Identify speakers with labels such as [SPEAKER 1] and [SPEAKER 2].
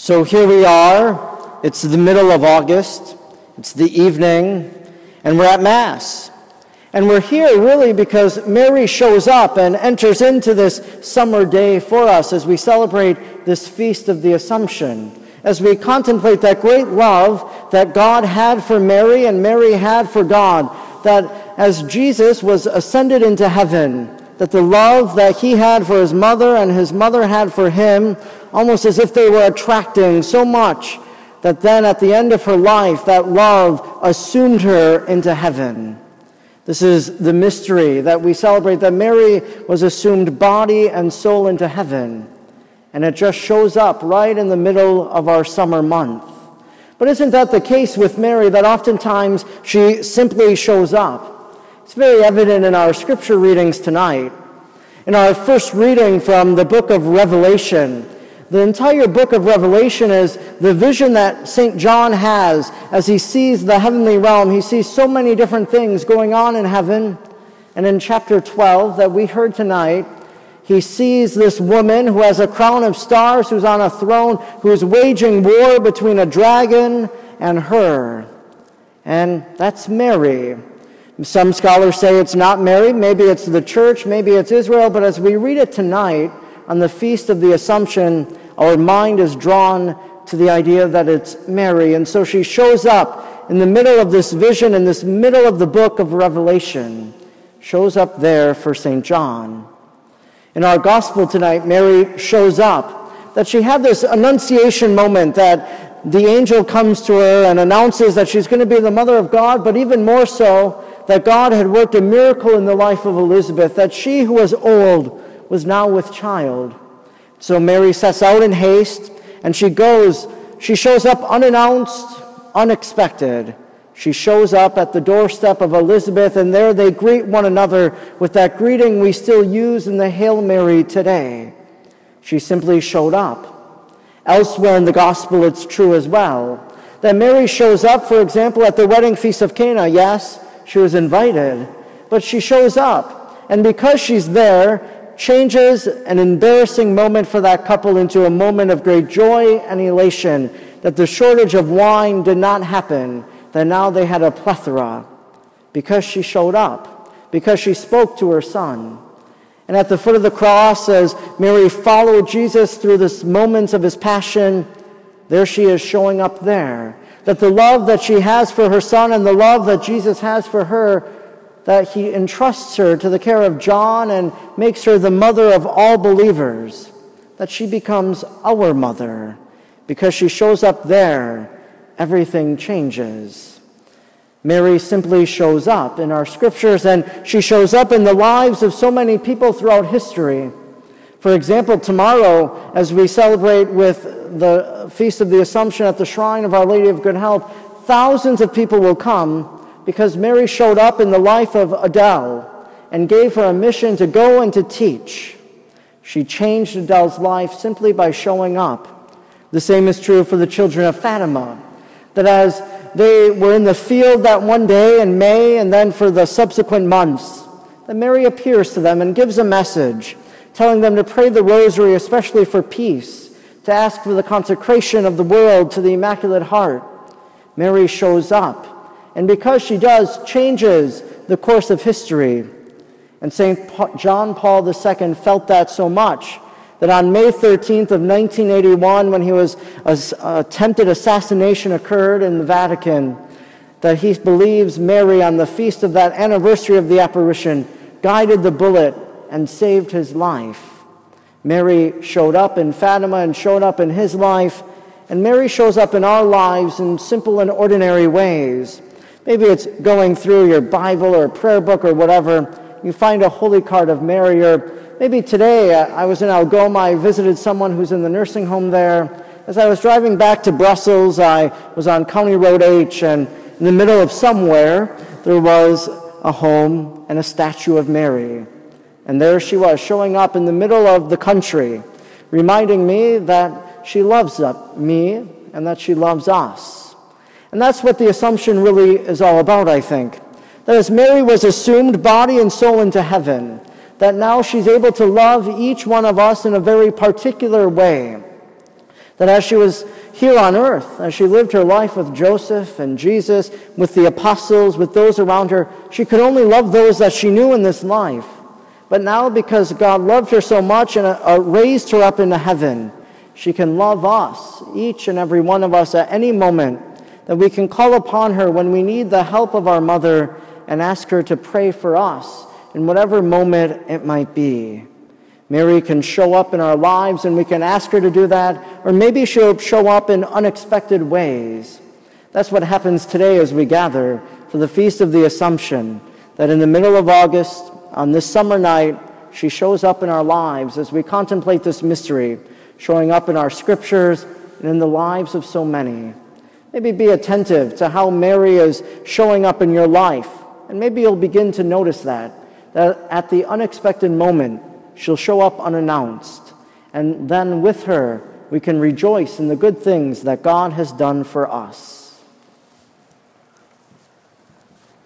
[SPEAKER 1] So here we are. It's the middle of August. It's the evening, and we're at Mass. And we're here really because Mary shows up and enters into this summer day for us as we celebrate this feast of the Assumption, as we contemplate that great love that God had for Mary and Mary had for God, that as Jesus was ascended into heaven, that the love that he had for his mother and his mother had for him, almost as if they were attracting so much that then at the end of her life, that love assumed her into heaven. This is the mystery that we celebrate that Mary was assumed body and soul into heaven. And it just shows up right in the middle of our summer month. But isn't that the case with Mary that oftentimes she simply shows up? It's very evident in our scripture readings tonight. In our first reading from the book of Revelation, the entire book of Revelation is the vision that St. John has as he sees the heavenly realm. He sees so many different things going on in heaven. And in chapter 12 that we heard tonight, he sees this woman who has a crown of stars, who's on a throne, who is waging war between a dragon and her. And that's Mary. Some scholars say it's not Mary, maybe it's the church, maybe it's Israel, but as we read it tonight on the Feast of the Assumption, our mind is drawn to the idea that it's Mary. And so she shows up in the middle of this vision, in this middle of the book of Revelation, shows up there for St. John. In our gospel tonight, Mary shows up, that she had this annunciation moment that the angel comes to her and announces that she's going to be the mother of God, but even more so, that God had worked a miracle in the life of Elizabeth, that she who was old was now with child. So Mary sets out in haste, and she goes, she shows up unannounced, unexpected. She shows up at the doorstep of Elizabeth, and there they greet one another with that greeting we still use in the Hail Mary today. She simply showed up. Elsewhere in the gospel, it's true as well. That Mary shows up, for example, at the wedding feast of Cana, yes, she was invited, but she shows up. And because she's there, changes an embarrassing moment for that couple into a moment of great joy and elation that the shortage of wine did not happen, that now they had a plethora because she showed up, because she spoke to her son. And at the foot of the cross, as Mary followed Jesus through the moments of his passion, there she is showing up there that the love that she has for her son and the love that Jesus has for her, that he entrusts her to the care of John and makes her the mother of all believers, that she becomes our mother. Because she shows up there, everything changes. Mary simply shows up in our scriptures and she shows up in the lives of so many people throughout history. For example, tomorrow, as we celebrate with the Feast of the Assumption at the Shrine of Our Lady of Good Help, thousands of people will come because Mary showed up in the life of Adele and gave her a mission to go and to teach. She changed Adele's life simply by showing up. The same is true for the children of Fatima, that as they were in the field that one day in May and then for the subsequent months, that Mary appears to them and gives a message telling them to pray the rosary, especially for peace, to ask for the consecration of the world to the Immaculate Heart. Mary shows up, and because she does, changes the course of history. And St. John Paul II felt that so much that on May 13th of 1981, when he was attempted assassination occurred in the Vatican, that he believes Mary, on the feast of that anniversary of the apparition, guided the bullet and saved his life. Mary showed up in Fatima and showed up in his life, and Mary shows up in our lives in simple and ordinary ways. Maybe it's going through your Bible or prayer book or whatever. You find a holy card of Mary, or maybe today uh, I was in Algoma, I visited someone who's in the nursing home there. As I was driving back to Brussels, I was on County Road H, and in the middle of somewhere, there was a home and a statue of Mary. And there she was, showing up in the middle of the country, reminding me that she loves me and that she loves us. And that's what the Assumption really is all about, I think. That as Mary was assumed body and soul into heaven, that now she's able to love each one of us in a very particular way. That as she was here on earth, as she lived her life with Joseph and Jesus, with the apostles, with those around her, she could only love those that she knew in this life. But now, because God loved her so much and uh, raised her up into heaven, she can love us, each and every one of us, at any moment, that we can call upon her when we need the help of our mother and ask her to pray for us in whatever moment it might be. Mary can show up in our lives and we can ask her to do that, or maybe she'll show up in unexpected ways. That's what happens today as we gather for the Feast of the Assumption, that in the middle of August, on this summer night, she shows up in our lives as we contemplate this mystery, showing up in our scriptures and in the lives of so many. Maybe be attentive to how Mary is showing up in your life, and maybe you'll begin to notice that, that at the unexpected moment, She'll show up unannounced. And then with her, we can rejoice in the good things that God has done for us.